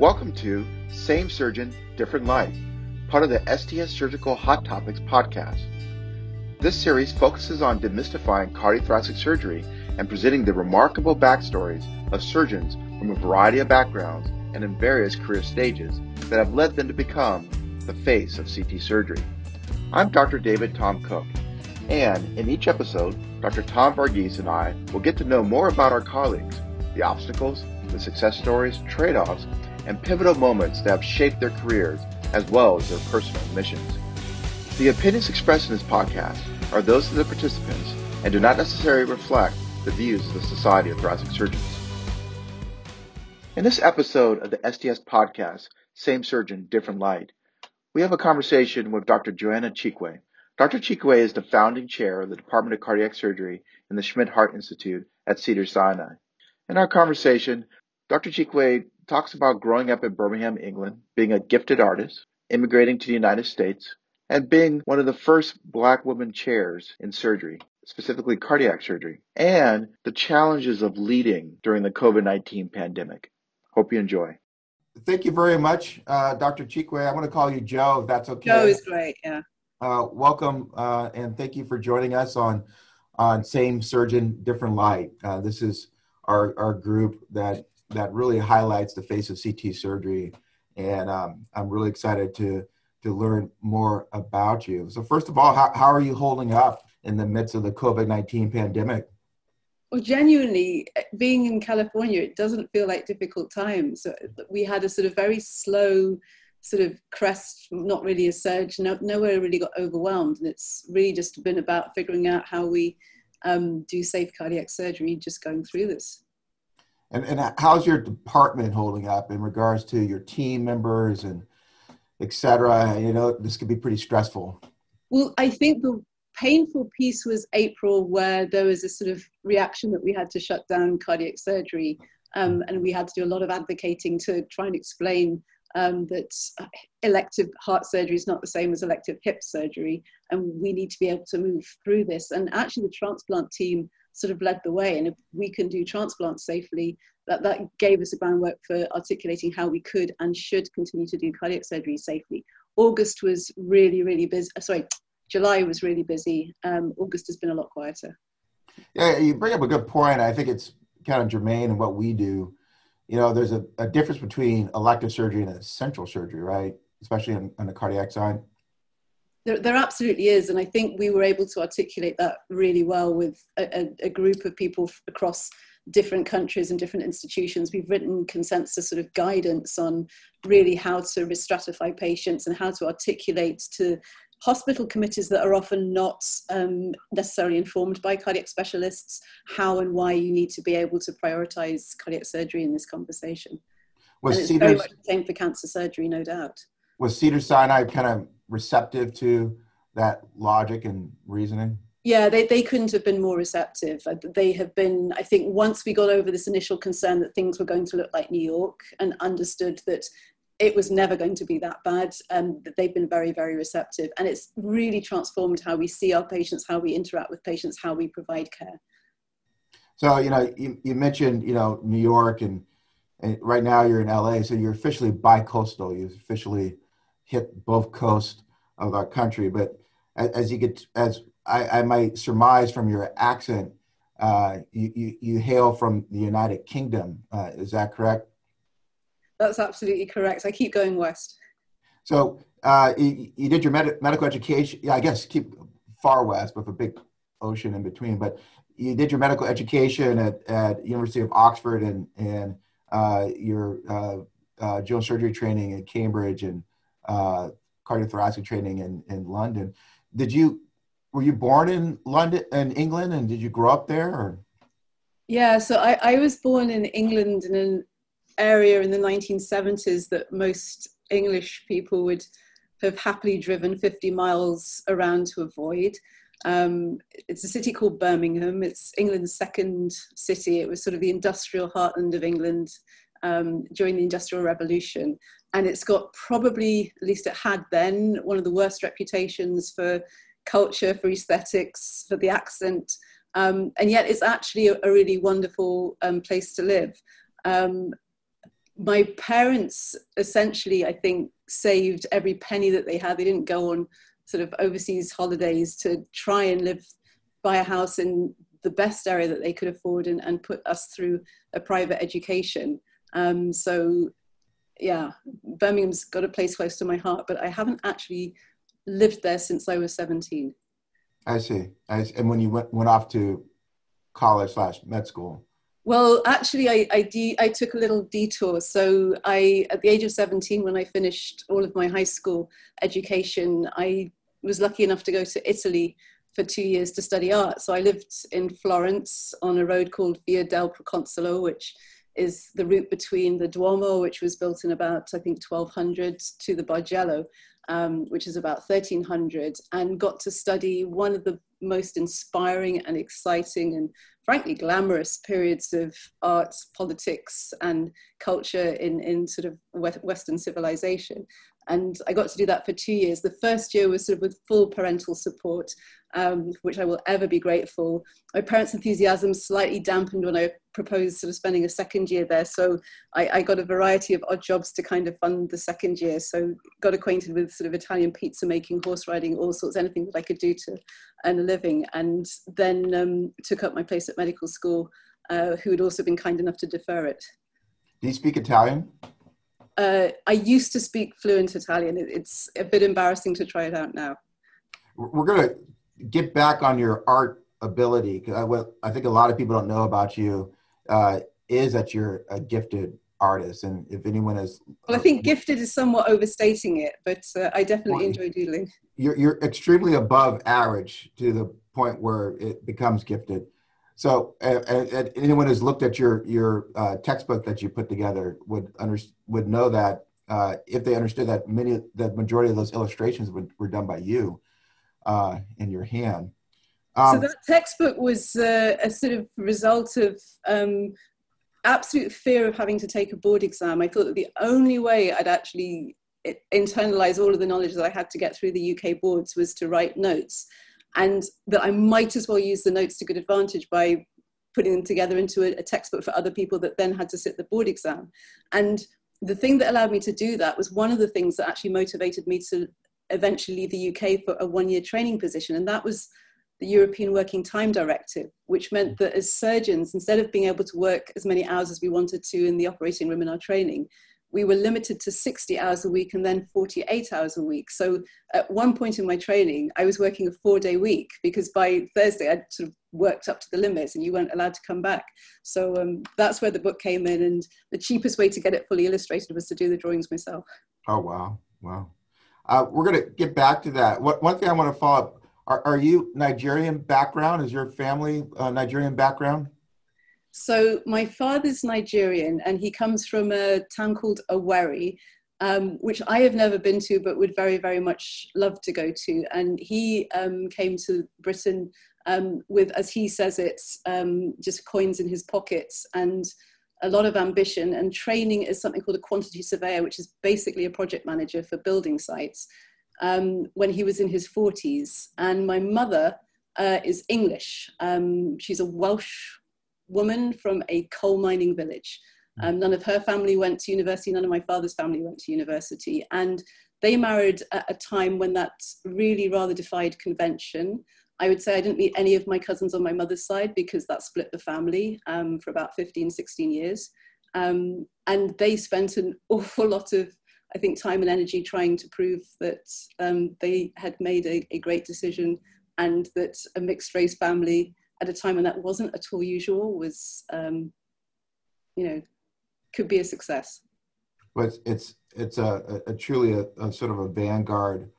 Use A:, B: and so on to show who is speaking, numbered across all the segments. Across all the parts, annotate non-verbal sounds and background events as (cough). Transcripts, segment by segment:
A: Welcome to Same Surgeon, Different Light, part of the STS Surgical Hot Topics podcast. This series focuses on demystifying cardiothoracic surgery and presenting the remarkable backstories of surgeons from a variety of backgrounds and in various career stages that have led them to become the face of CT surgery. I'm Dr. David Tom Cooke, and in each episode, Dr. Tom Varghese and I will get to know more about our colleagues, the obstacles, the success stories, trade offs, and pivotal moments that have shaped their careers as well as their personal missions. The opinions expressed in this podcast are those of the participants and do not necessarily reflect the views of the Society of Thoracic Surgeons. In this episode of the STS podcast, Same Surgeon, Different Light, we have a conversation with Dr. Joanna Chikwe. Dr. Chikwe is the founding chair of the Department of Cardiac Surgery in the Schmidt Heart Institute at Cedars-Sinai. In our conversation, Dr. Chikwe talks about growing up in Birmingham, England, being a gifted artist, immigrating to the United States, and being one of the first black women chairs in surgery, specifically cardiac surgery, and the challenges of leading during the COVID 19 pandemic. Hope you enjoy. Thank you very much, uh, Dr. Chikwe. I'm going to call you Joe, if that's okay.
B: Joe is great, yeah.
A: Uh, welcome, uh, and thank you for joining us on, on Same Surgeon, Different Light. Uh, this is our, our group that that really highlights the face of CT surgery. And um, I'm really excited to, to learn more about you. So, first of all, how, how are you holding up in the midst of the COVID 19 pandemic?
B: Well, genuinely, being in California, it doesn't feel like difficult times. So we had a sort of very slow sort of crest, not really a surge, no, nowhere really got overwhelmed. And it's really just been about figuring out how we um, do safe cardiac surgery, just going through this.
A: And, and how's your department holding up in regards to your team members and et cetera? You know, this could be pretty stressful.
B: Well, I think the painful piece was April, where there was a sort of reaction that we had to shut down cardiac surgery. Um, and we had to do a lot of advocating to try and explain um, that elective heart surgery is not the same as elective hip surgery, and we need to be able to move through this. And actually, the transplant team sort of led the way. And if we can do transplants safely, that, that gave us a groundwork for articulating how we could and should continue to do cardiac surgery safely. August was really, really busy. Uh, sorry, July was really busy. Um, August has been a lot quieter.
A: Yeah, you bring up a good point. I think it's kind of germane in what we do. You know, there's a, a difference between elective surgery and essential surgery, right? Especially on, on the cardiac side.
B: There, there absolutely is, and I think we were able to articulate that really well with a, a, group of people across different countries and different institutions. We've written consensus sort of guidance on really how to restratify patients and how to articulate to hospital committees that are often not um, necessarily informed by cardiac specialists how and why you need to be able to prioritize cardiac surgery in this conversation. Was and it's Cedars, very much the same for cancer surgery, no doubt.
A: Was Cedar Sinai kind of receptive to that logic and reasoning?
B: Yeah, they, they couldn't have been more receptive. Uh, they have been, I think, once we got over this initial concern that things were going to look like New York and understood that it was never going to be that bad, um, they've been very, very receptive. And it's really transformed how we see our patients, how we interact with patients, how we provide care.
A: So, you know, you, you mentioned, you know, New York and, and right now you're in LA, so you're officially bi-coastal. You're officially hit both coasts of our country. But as you get, as I, I might surmise from your accent, uh, you, you, you, hail from the United Kingdom. Uh, is that correct?
B: That's absolutely correct. I keep going west.
A: So uh, you, you, did your med- medical education. Yeah, I guess keep far west with a big ocean in between. But you did your medical education at, at University of Oxford and and uh, your uh, uh, general surgery training at Cambridge and uh, cardiothoracic training in, in London. Did you were you born in London in England and did you grow up there or?
B: Yeah, so I, I was born in England in an area in the 1970s that most English people would have happily driven 50 miles around to avoid. Um, it's a city called Birmingham. It's England's second city. It was sort of the industrial heartland of England um, during the Industrial Revolution. And it's got probably, at least it had then, one of the worst reputations for culture, for aesthetics, for the accent. Um, and yet it's actually a, a really wonderful um, place to live. Um, my parents essentially, I think, saved every penny that they had. They didn't go on sort of overseas holidays to try and live, buy a house in the best area that they could afford and, and put us through a private education. Um, so, yeah, Birmingham's got a place close to my heart, but I haven't actually lived there since I was 17.
A: I see. I see. And when you went, went off to college slash med school?
B: Well, actually, I, I, de- I took a little detour. So, I, at the age of 17, when I finished all of my high school education, I was lucky enough to go to Italy for two years to study art. So, I lived in Florence on a road called Via del Proconsolo, which is the route between the Duomo, which was built in about, I think, 1200, to the Bargello, um, which is about 1300, and got to study one of the most inspiring and exciting and frankly glamorous periods of art, politics, and culture in, in sort of Western civilization. And I got to do that for two years. The first year was sort of with full parental support, um, which I will ever be grateful. My parents' enthusiasm slightly dampened when I proposed sort of spending a second year there. So I, I, got a variety of odd jobs to kind of fund the second year. So got acquainted with sort of Italian pizza making, horse riding, all sorts, anything that I could do to earn a living. And then um, took up my place at medical school, uh, who had also been kind enough to defer it.
A: Do you speak Italian?
B: Uh, I used to speak fluent Italian. It's a bit embarrassing to try it out now.
A: We're going to get back on your art ability because I, what I think a lot of people don't know about you uh, is that you're a gifted artist. And if anyone is,
B: well, I think gifted is somewhat overstating it, but uh, I definitely well, enjoy doodling.
A: You're you're extremely above average to the point where it becomes gifted. So, uh, uh, anyone who's looked at your your uh, textbook that you put together would under, would know that uh, if they understood that many the majority of those illustrations would, were done by you uh, in your hand.
B: Um, so that textbook was uh, a sort of result of um, absolute fear of having to take a board exam. I thought that the only way I'd actually internalize all of the knowledge that I had to get through the UK boards was to write notes and that I might as well use the notes to good advantage by putting them together into a, a, textbook for other people that then had to sit the board exam. And the thing that allowed me to do that was one of the things that actually motivated me to eventually leave the UK for a one year training position. And that was the European Working Time Directive, which meant that as surgeons, instead of being able to work as many hours as we wanted to in the operating room in our training, we were limited to 60 hours a week and then 48 hours a week. So at one point in my training, I was working a four day week because by Thursday I'd sort of worked up to the limits and you weren't allowed to come back. So um, that's where the book came in. And the cheapest way to get it fully illustrated was to do the drawings myself.
A: Oh, wow. Wow. Uh, we're going to get back to that. What, one thing I want to follow up are, are you Nigerian background? Is your family uh, Nigerian background?
B: So my father's Nigerian, and he comes from a town called Owerri, um, which I have never been to, but would very, very much love to go to. And he um, came to Britain um, with, as he says it, um, just coins in his pockets and a lot of ambition and training as something called a quantity surveyor, which is basically a project manager for building sites. Um, when he was in his 40s, and my mother uh, is English. Um, she's a Welsh woman from a coal mining village. Hmm. Um, none of her family went to university, none of my father's family went to university. And they married at a time when that really rather defied convention. I would say I didn't meet any of my cousins on my mother's side because that split the family um, for about 15, 16 years. Um, and they spent an (laughs) awful lot of, I think, time and energy trying to prove that um, they had made a, a great decision and that a mixed race family at a time when that wasn't at all usual was, um, you know, could be a success.
A: But it's it's, it's a, a, truly a, a, sort of a vanguard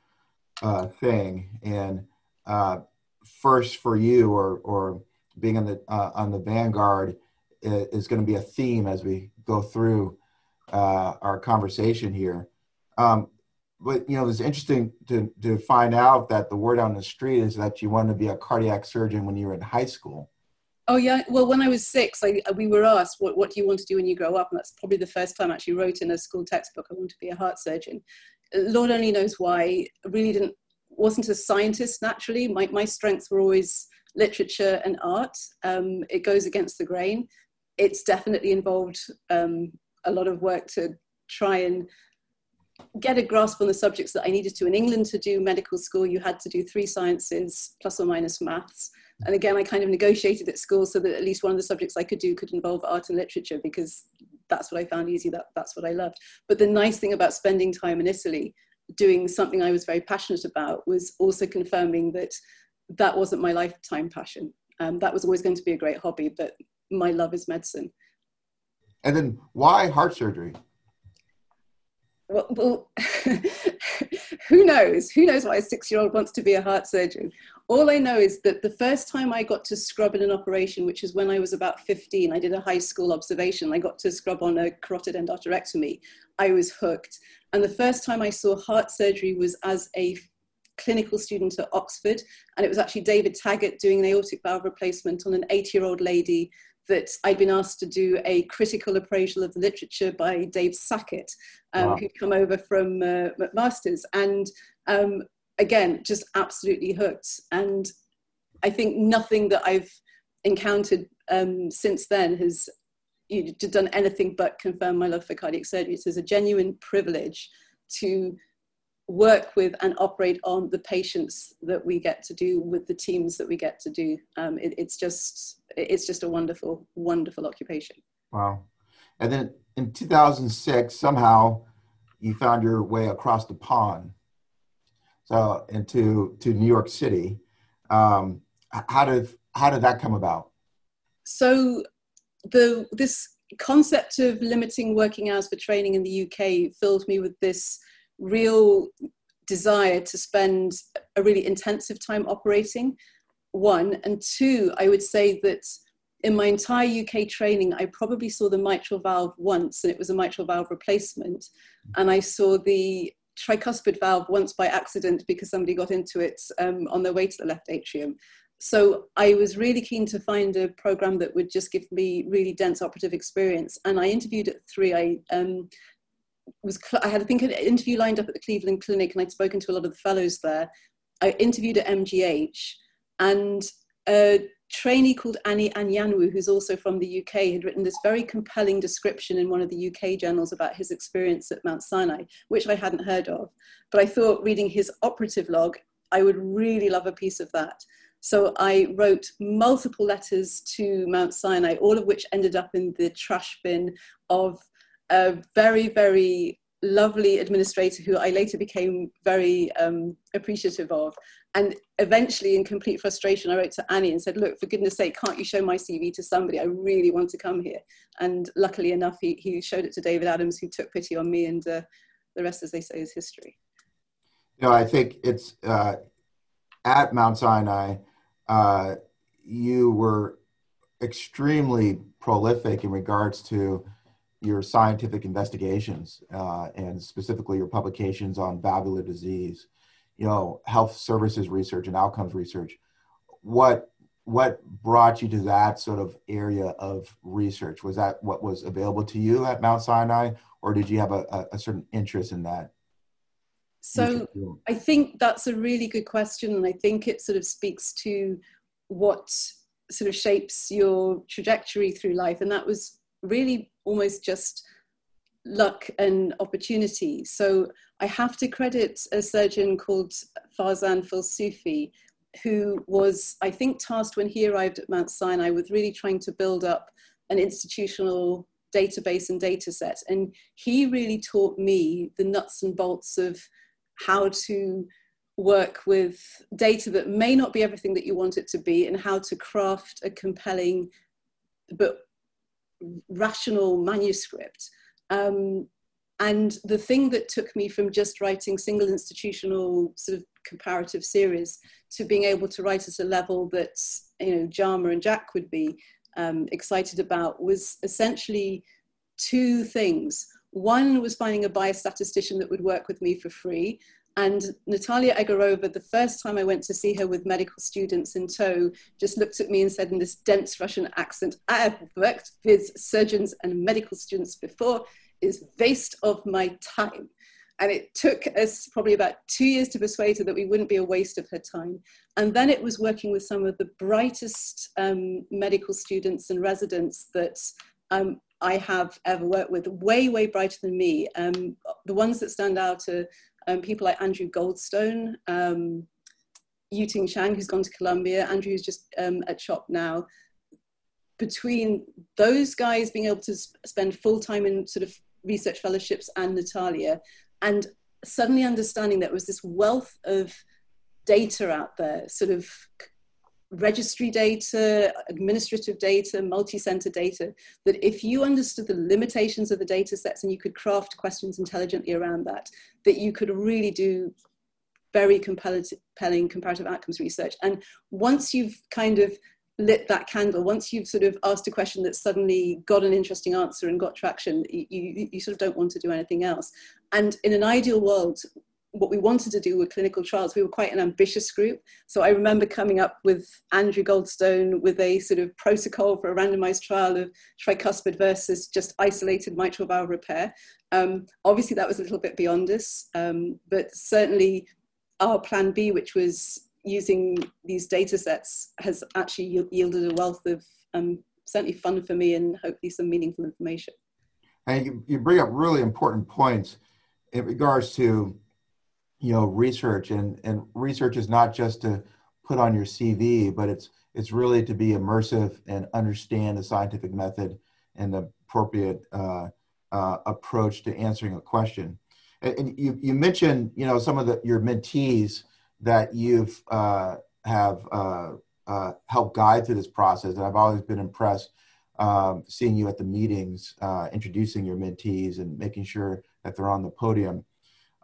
A: uh, thing, and uh, first for you or or being on the uh, on the vanguard is going to be a theme as we go through uh, our conversation here. Um, but you know, it's interesting to to find out that the word on the street is that you wanted to be a cardiac surgeon when you were in high school.
B: Oh yeah, well, when I was six, I, we were asked, "What what do you want to do when you grow up?" And that's probably the first time I actually wrote in a school textbook, "I want to be a heart surgeon." Lord only knows why. I really didn't wasn't a scientist naturally. My my strengths were always literature and art. Um, it goes against the grain. It's definitely involved um, a lot of work to try and get a grasp on the subjects that I needed to. In England, to do medical school, you had to do three sciences plus or minus maths. And again, I kind of negotiated at school so that at least one of the subjects I could do could involve art and literature because that's what I found easy, that, that's what I loved. But the nice thing about spending time in Italy, doing something I was very passionate about, was also confirming that that wasn't my lifetime passion. Um, that was always going to be a great hobby, but my love is medicine.
C: And then why heart surgery?
B: well, well (laughs) who knows? Who knows why a six year old wants to be a heart surgeon? All I know is that the first time I got to scrub in an operation, which is when I was about 15, I did a high school observation. I got to scrub on a carotid endarterectomy. I was hooked. And the first time I saw heart surgery was as a clinical student at Oxford. And it was actually David Taggart doing an aortic valve replacement on an eight year old lady that I'd been asked to do a critical appraisal of the literature by Dave Sackett, um, wow. who'd come over from uh, McMaster's. And um, again, just absolutely hooked. And I think nothing that I've encountered um, since then has you know, done anything but confirm my love for cardiac surgery. So it's a genuine privilege to work with and operate on the patients that we get to do with the teams that we get to do. Um, it, it's just it's just a wonderful, wonderful occupation.
C: Wow! And then in 2006, somehow you found your way across the pond, so into to New York City. Um, how did how did that come about?
B: So the this concept of limiting working hours for training in the UK filled me with this real desire to spend a really intensive time operating one. And two i would say that in my entire uk training i probably saw the mitral valve once and it was a mitral valve replacement. And i saw the tricuspid valve once by accident because somebody got into it um, on their way to the left atrium so i was really keen to find a program that would just give me really dense operative experience and i interviewed at three i um, was I had I think an interview lined up at the Cleveland Clinic, and I'd spoken to a lot of the fellows there. I interviewed at MGH, and a trainee called Annie Anyanwu, who's also from the UK, had written this very compelling description in one of the UK journals about his experience at Mount Sinai, which I hadn't heard of. But I thought reading his operative log, I would really love a piece of that. So I wrote multiple letters to Mount Sinai, all of which ended up in the trash bin of a very, very lovely administrator who I later became very um, appreciative of. And eventually, in complete frustration, I wrote to Annie and said, Look, for goodness sake, can't you show my CV to somebody? I really want to come here. And luckily enough, he, he showed it to David Adams, who took pity on me, and uh, the rest, as they say, is history.
C: Know, I think it's uh, at Mount Sinai, uh, you were extremely prolific in regards to your scientific investigations uh, and specifically your publications on valvular disease, you know, health services research and outcomes research. What what brought you to that sort of area of research? Was that what was available to you at Mount Sinai, or did you have a, a, a certain interest in that?
B: So I think that's a really good question, and I think it sort of speaks to what sort of shapes your trajectory through life, and that was really almost just luck and opportunity. So I have to credit a surgeon called Farzan Filsoufi, who was, I think, tasked when he arrived at Mount Sinai with really trying to build up an institutional database and data set. And he really taught me the nuts and bolts of how to work with data that may not be everything that you want it to be and how to craft a compelling but rational manuscript. Um, and the thing that took me from just writing single institutional sort of comparative series to being able to write at a level that you know Jama and JACC would be um, excited about was essentially two things. One was finding a biostatistician that would work with me for free, and Natalia Egorova, the first time I went to see her with medical students in tow, just looked at me and said in this dense Russian accent, I have worked with surgeons and medical students before, is waste of my time. And it took us probably about two years to persuade her that we wouldn't be a waste of her time. And then it was working with some of the brightest um, medical students and residents that um, I have ever worked with, way, way brighter than me. Um, the ones that stand out are um, people like Andrew Goldstone, um, Yuting Chiang, who's gone to Columbia, Andrew, who's just um, at CHOP now. Between those guys being able to sp- spend full time in sort of research fellowships and Natalia, and suddenly understanding that there was this wealth of data out there, sort of registry data, administrative data, multi-center data, that if you understood the limitations of the data sets and you could craft questions intelligently around that, that you could really do very compelling comparative outcomes research. And once you've kind of lit that candle, once you've sort of asked a question that suddenly got an interesting answer and got traction, you, you, you sort of don't want to do anything else. And in an ideal world, what we wanted to do with clinical trials, we were quite an ambitious group. So I remember coming up with Andrew Goldstone with a sort of protocol for a randomized trial of tricuspid versus just isolated mitral valve repair. Um, obviously, that was a little bit beyond us, um, but certainly our plan B, which was using these data sets, has actually yielded a wealth of um, certainly fun for me and hopefully some meaningful information.
A: And you, you bring up really important points in regards to you know research and and research is not just to put on your cv but it's it's really to be immersive and understand the scientific method and the appropriate uh, uh, approach to answering a question. And, and, you, you mentioned you know some of the your mentees that you've uh, have uh, uh, helped guide through this process and i've always been impressed um, seeing you at the meetings uh, introducing your mentees and making sure that they're on the podium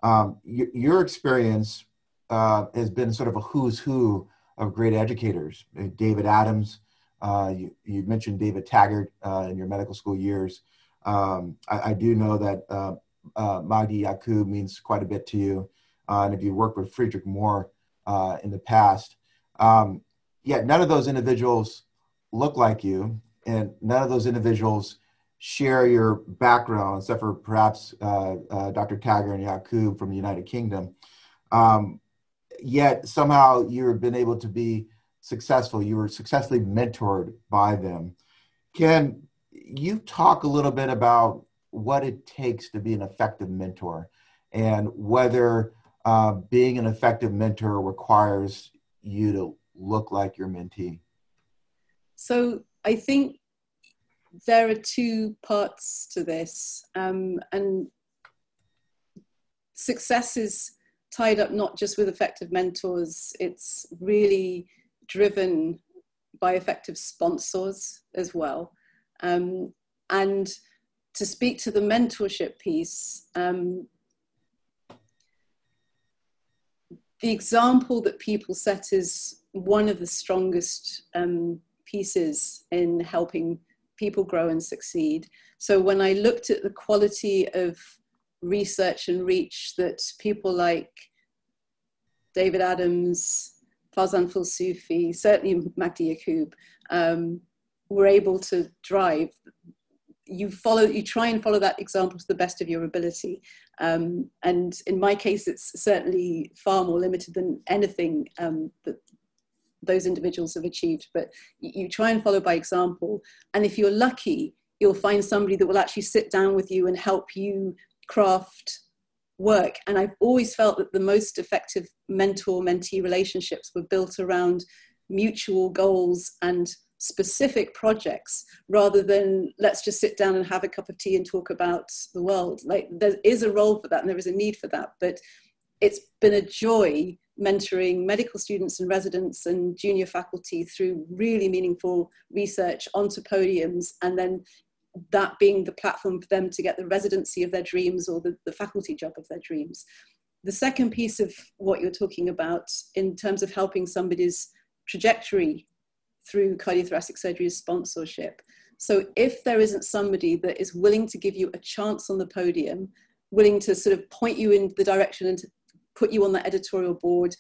A: um, y- your experience uh, has been sort of a who's who of great educators. Uh, David Adams, uh, you, you, mentioned David Taggart uh, in your medical school years. Um, I, I, do know that uh, uh, Magdi Yacoub means quite a bit to you. and if you worked with Friedrich Mohr in the past, um, yet none of those individuals look like you, and none of those individuals share your background, except for perhaps uh, uh, Dr. Taggart and Yacoub from the United Kingdom. Um, yet somehow you've been able to be successful. You were successfully mentored by them. Can you talk a little bit about what it takes to be an effective mentor and whether uh, being an effective mentor requires you to look like your mentee?
B: So I think there are two parts to this, um, and success is tied up not just with effective mentors, it's really driven by effective sponsors as well. Um, and to speak to the mentorship piece, um, the example that people set is one of the strongest um, pieces in helping people grow and succeed. So when I looked at the quality of research and reach that people like David Adams, Farzan Filsoufi, certainly Magdi Yacoub, um, were able to drive, you follow, you try and follow that example to the best of your ability. Um, and in my case, it's certainly far more limited than anything um, that those individuals have achieved, but you, try and follow by example. And if you're lucky, you'll find somebody that will actually sit down with you and help you craft work. And I've always felt that the most effective mentor mentee relationships were built around mutual goals and specific projects rather than let's just sit down and have a cup of tea and talk about the world. Like there is a role for that and there is a need for that. But it's been a joy mentoring medical students and residents and junior faculty through really meaningful research onto podiums and then that being the platform for them to get the residency of their dreams or the, the faculty job of their dreams. The second piece of what you're talking about in terms of helping somebody's trajectory through cardiothoracic surgery is sponsorship. So if there isn't somebody that is willing to give you a chance on the podium, willing to sort of point you in the direction and put you on the editorial board,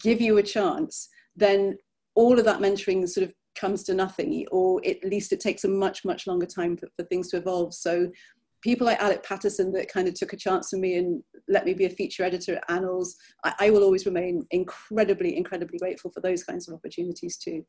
B: give you a chance, then all of that mentoring sort of comes to nothing, or at least it takes a much, much longer time for, for things to evolve. So people like Alec Patterson that kind of took a chance on me and let me be a feature editor at Annals, I, I, will always remain incredibly, incredibly grateful for those kinds of opportunities too.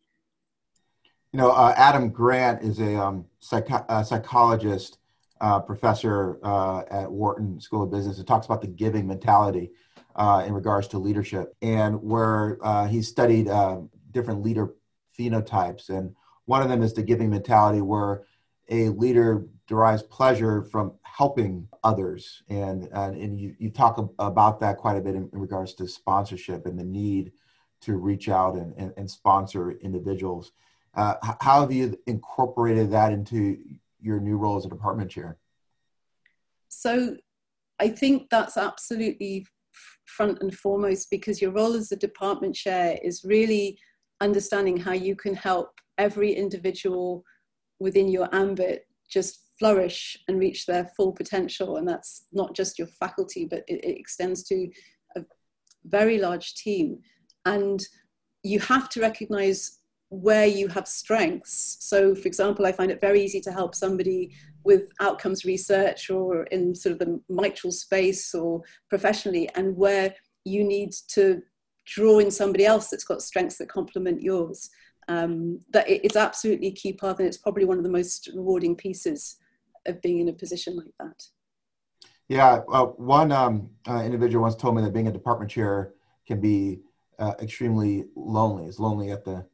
A: You know, uh, Adam Grant is a, um, psych- a psychologist, uh, professor uh, at Wharton School of Business. It talks about the giving mentality uh, in regards to leadership, and where uh, he studied uh, different leader phenotypes, and one of them is the giving mentality, where a leader derives pleasure from helping others, and and, and you, you talk about that quite a bit in, in regards to sponsorship and the need to reach out and, and, and sponsor individuals. Uh, how have you incorporated that into your new role as a department chair?
B: So I think that's absolutely front and foremost because your role as a department chair is really understanding how you can help every individual within your ambit just flourish and reach their full potential. And that's not just your faculty, but it, it extends to a very large team. And you have to recognize where you have strengths. So, for example, I find it very easy to help somebody with outcomes research or in sort of the mitral space or professionally, and where you need to draw in somebody else that's got strengths that complement yours. Um, that it's absolutely a key part, and it's probably one of the most rewarding pieces of being in a position like that.
A: Yeah, uh, one um, uh, individual once told me that being a department chair can be uh, extremely lonely. It's lonely at the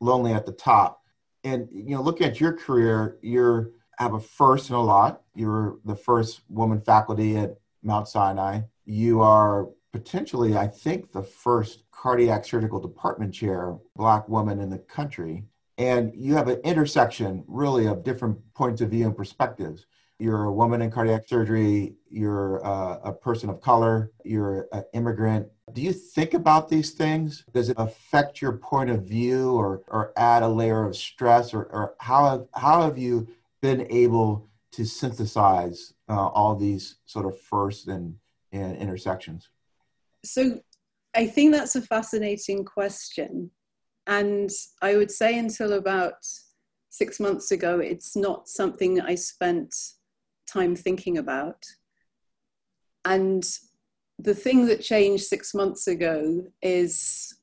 A: lonely at the top. And you know, looking at your career, you have a first in a lot. You're the first woman faculty at Mount Sinai. You are potentially, I think, the first cardiac surgical department chair black woman in the country. And you have an intersection really of different points of view and perspectives. You're a woman in cardiac surgery, you're a, a person of color, you're an immigrant, do you think about these things? Does it affect your point of view or, or add a layer of stress? Or, or how, have, how have you been able to synthesize uh, all these sort of firsts and, and intersections?
B: So I think that's a fascinating question. And I would say until about six months ago, it's not something I spent time thinking about. And the thing that changed six months ago is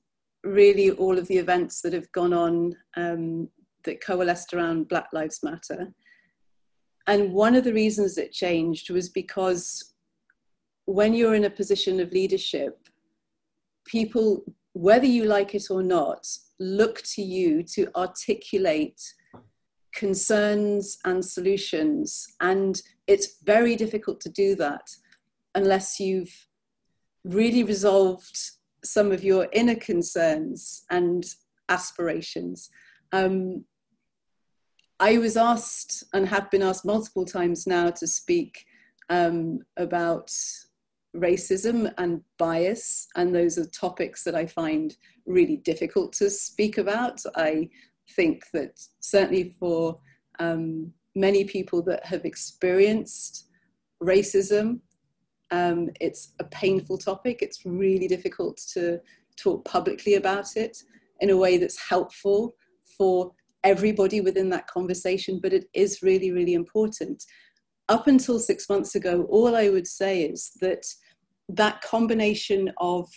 B: really all of the events that have gone on um, that coalesced around Black Lives Matter. And one of the reasons it changed was because when you're in a position of leadership, people, whether you like it or not, look to you to articulate concerns and solutions. And it's very difficult to do that unless you've really resolved some of your inner concerns and aspirations. Um, I was asked and have been asked multiple times now to speak um, about racism and bias, and those are topics that I find really difficult to speak about. I think that certainly for um, many people that have experienced racism um, it's a painful topic. It's really difficult to talk publicly about it in a way that's helpful for everybody within that conversation, but it is really, really important. Up until six months ago, all I would say is that that combination of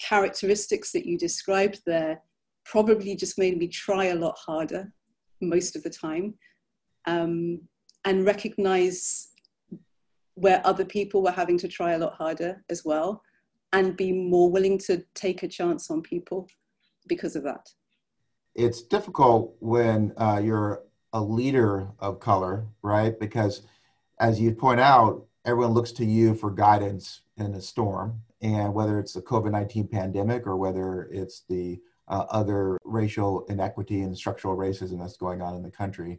B: characteristics that you described there probably just made me try a lot harder most of the time um, and recognize where other people were having to try a lot harder as well and be more willing to take a chance on people because of that.
A: It's difficult when uh, you're a leader of color, right? Because as you point out, everyone looks to you for guidance in a storm. And whether it's the COVID 19 pandemic or whether it's the uh, other racial inequity and structural racism that's going on in the country,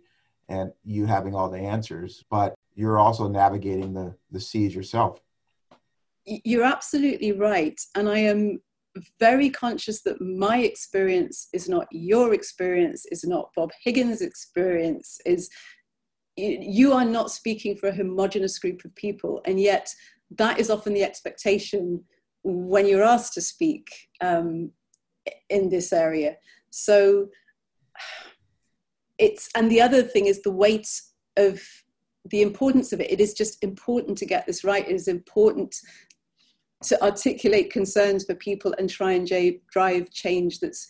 A: and you having all the answers. But you're also navigating the, the seas yourself.
B: You're absolutely right. And I am very conscious that my experience is not your experience, is not Bob Higgins' experience, is you are not speaking for a homogenous group of people. And yet that is often the expectation when you're asked to speak um, in this area. So it's, and the other thing is the weight of the importance of it. It is just important to get this right. It is important to articulate concerns for people and try and j- drive change that's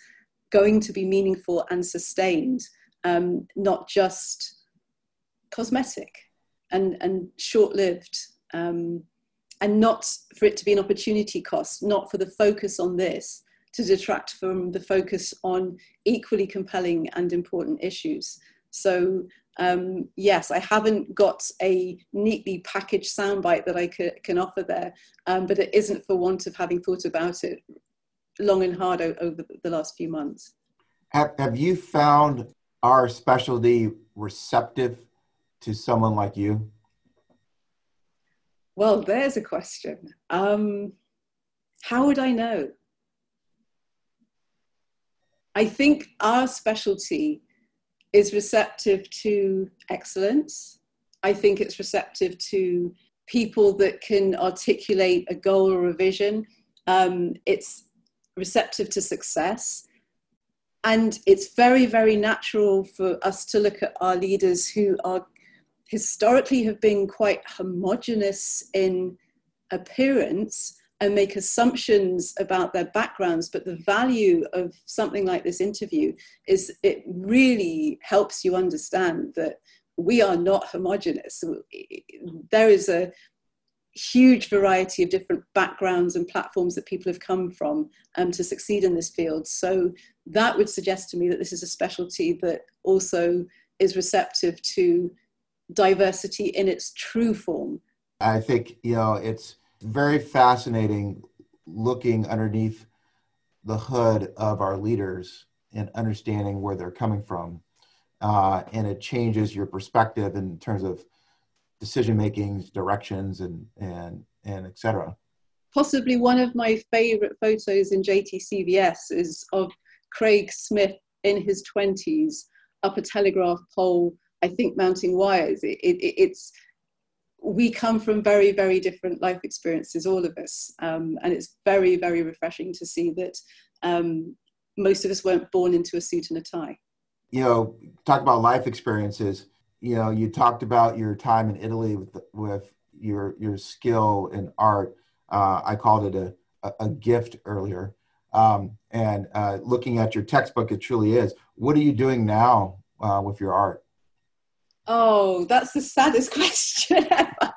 B: going to be meaningful and sustained, um, not just cosmetic and, and short lived. Um, and not for it to be an opportunity cost, not for the focus on this to detract from the focus on equally compelling and important issues. So um, yes, I haven't got a neatly packaged soundbite that I can offer there, um, but it isn't for want of having thought about it long and hard over the last few months.
A: Have, have you found our specialty receptive to someone like you?
B: Well, there's a question. Um, how would I know? I think our specialty is receptive to excellence. I think it's receptive to people that can articulate a goal or a vision. Um, it's receptive to success. And it's very, very natural for us to look at our leaders who are historically have been quite homogenous in appearance and make assumptions about their backgrounds but the value of something like this interview is it really helps you understand that we are not homogenous there is a huge variety of different backgrounds and platforms that people have come from um, to succeed in this field so that would suggest to me that this is a specialty that also is receptive to diversity in its true form.
A: I think, you know, it's very fascinating looking underneath the hood of our leaders and understanding where they're coming from. Uh, and it changes your perspective in terms of decision making, directions, and and and etc.
B: Possibly one of my favorite photos in JTCVS is of Craig Smith in his twenties up a telegraph pole I think mounting wires, it, it, it's we come from very, very different life experiences, all of us, um, and it's very, very refreshing to see that um, most of us weren't born into a suit and a tie.
A: You know, talk about life experiences. You know, you talked about your time in Italy with with your your skill in art. Uh, I called it a, a, gift earlier. Um, and uh, looking at your textbook, it truly is. What are you doing now uh, with your art?
B: Oh, that's the saddest (laughs) question ever.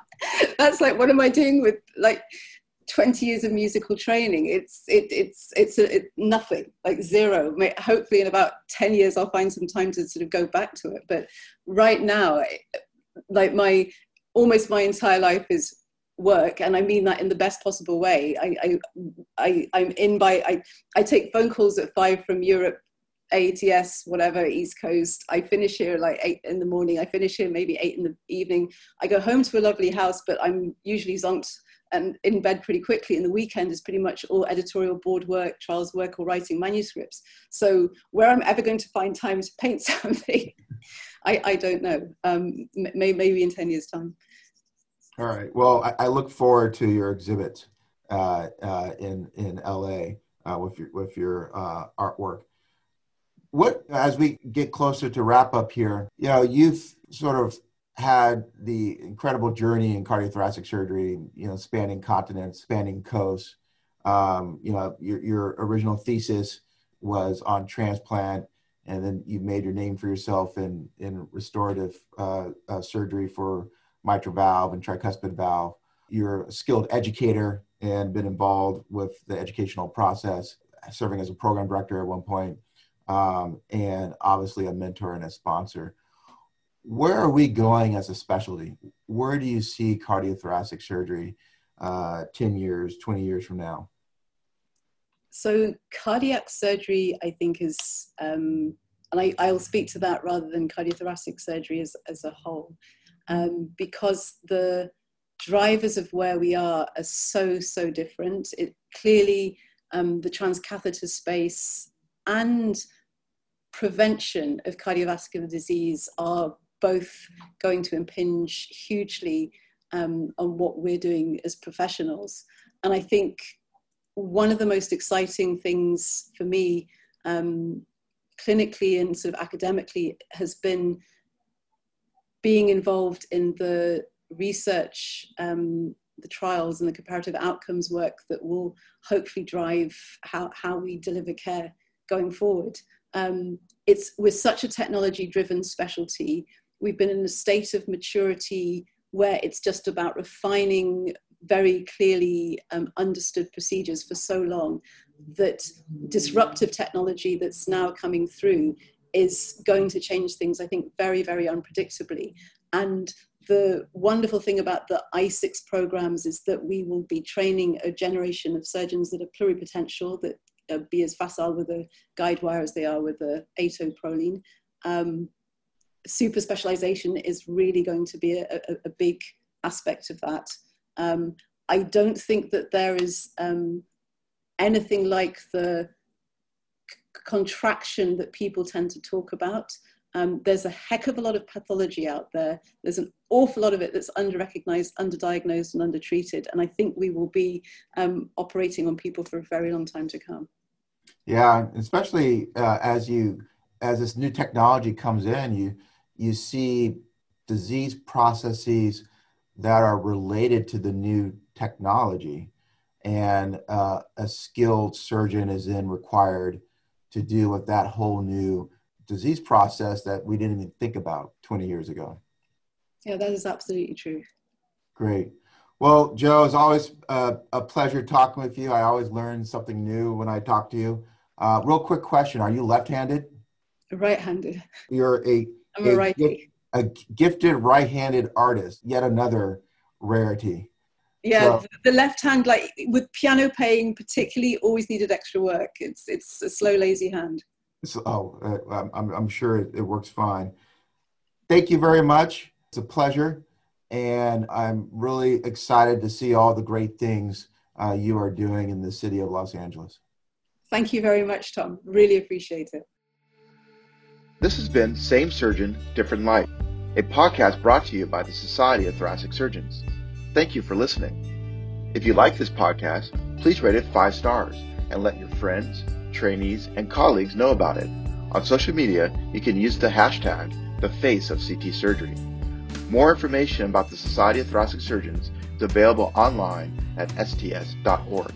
B: that's like, what am I doing with like 20 years of musical training? It's it, it's it's a, it, nothing, like zero. Hopefully, in about 10 years, I'll find some time to sort of go back to it. But right now, like my almost my entire life is work and i mean that in the best possible way i i, I i'm in by i i take phone calls at five from europe ATS, whatever, East Coast. I finish here like eight in the morning. I finish here maybe eight in the evening. I go home to a lovely house, but I'm usually zonked and in bed pretty quickly. And the weekend is pretty much all editorial board work, trials work, or writing manuscripts. So where I'm ever going to find time to paint (laughs) something, I, I don't know. Um, may, maybe in 10 years' time.
A: All right. Well, I, I look forward to your exhibit uh, uh, in in LA uh, with your with your uh, artwork what as we get closer to wrap up here you know you've sort of had the incredible journey in cardiothoracic surgery you know spanning continents spanning coasts. Um, you know your, your original thesis was on transplant and then you made your name for yourself in in restorative uh, uh, surgery for mitral valve and tricuspid valve. You're a skilled educator and been involved with the educational process serving as a program director at one point um, and obviously a mentor and a sponsor. Where are we going as a specialty? Where do you see cardiothoracic surgery uh, 10 years, 20 years from now?
B: So, cardiac surgery, I think, is, um, and I, will speak to that rather than cardiothoracic surgery as, as a whole, um, because the drivers of where we are are so, so different. It clearly, um, the transcatheter space and prevention of cardiovascular disease are both going to impinge hugely um, on what we're doing as professionals. And I think one of the most exciting things for me, um, clinically and sort of academically, has been being involved in the research, um, the trials, and the comparative outcomes work that will hopefully drive how, how we deliver care going forward. Um, it's we're such a technology driven specialty. We've been in a state of maturity where it's just about refining very clearly um, understood procedures for so long that disruptive technology that's now coming through is going to change things, I think, very, very unpredictably. And the wonderful thing about the I-6 programs is that we will be training a generation of surgeons that are pluripotential, that uh, be as facile with a guide wire as they are with a atoproline. Um, super specialization is really going to be a, a, a big aspect of that. Um, I don't think that there is um, anything like the contraction that people tend to talk about. Um, there's a heck of a lot of pathology out there. There's an awful lot of it that's under-recognized, underdiagnosed, and undertreated. And I think we will be um, operating on people for a very long time to come.
A: Yeah, especially uh, as you as this new technology comes in, you you see disease processes that are related to the new technology, and uh, a skilled surgeon is then required to deal with that whole new disease process that we didn't even think about 20 years ago.
B: Yeah, that is absolutely true.
A: Great. Well, Joe, it's always uh, a pleasure talking with you. I always learn something new when I talk to you. Uh, real quick question: Are you left-handed?
B: Right-handed.
A: You're a
B: I'm a, a righty.
A: A gifted right-handed artist. Yet another rarity.
B: Yeah, so, the left hand, like with piano playing, particularly, always needed extra work. It's it's a slow, lazy hand.
A: oh, uh, I'm I'm sure it, it works fine. Thank you very much. It's a pleasure, and I'm really excited to see all the great things uh, you are doing in the city of Los Angeles.
B: Thank you very much, Tom. Really appreciate it.
C: This has been Same Surgeon, Different Light, a podcast brought to you by the Society of Thoracic Surgeons. Thank you for listening. If you like this podcast, please rate it five stars and let your friends, trainees, and colleagues know about it. On social media, you can use the hashtag the face of CT surgery. More information about the Society of Thoracic Surgeons is available online at sts.org.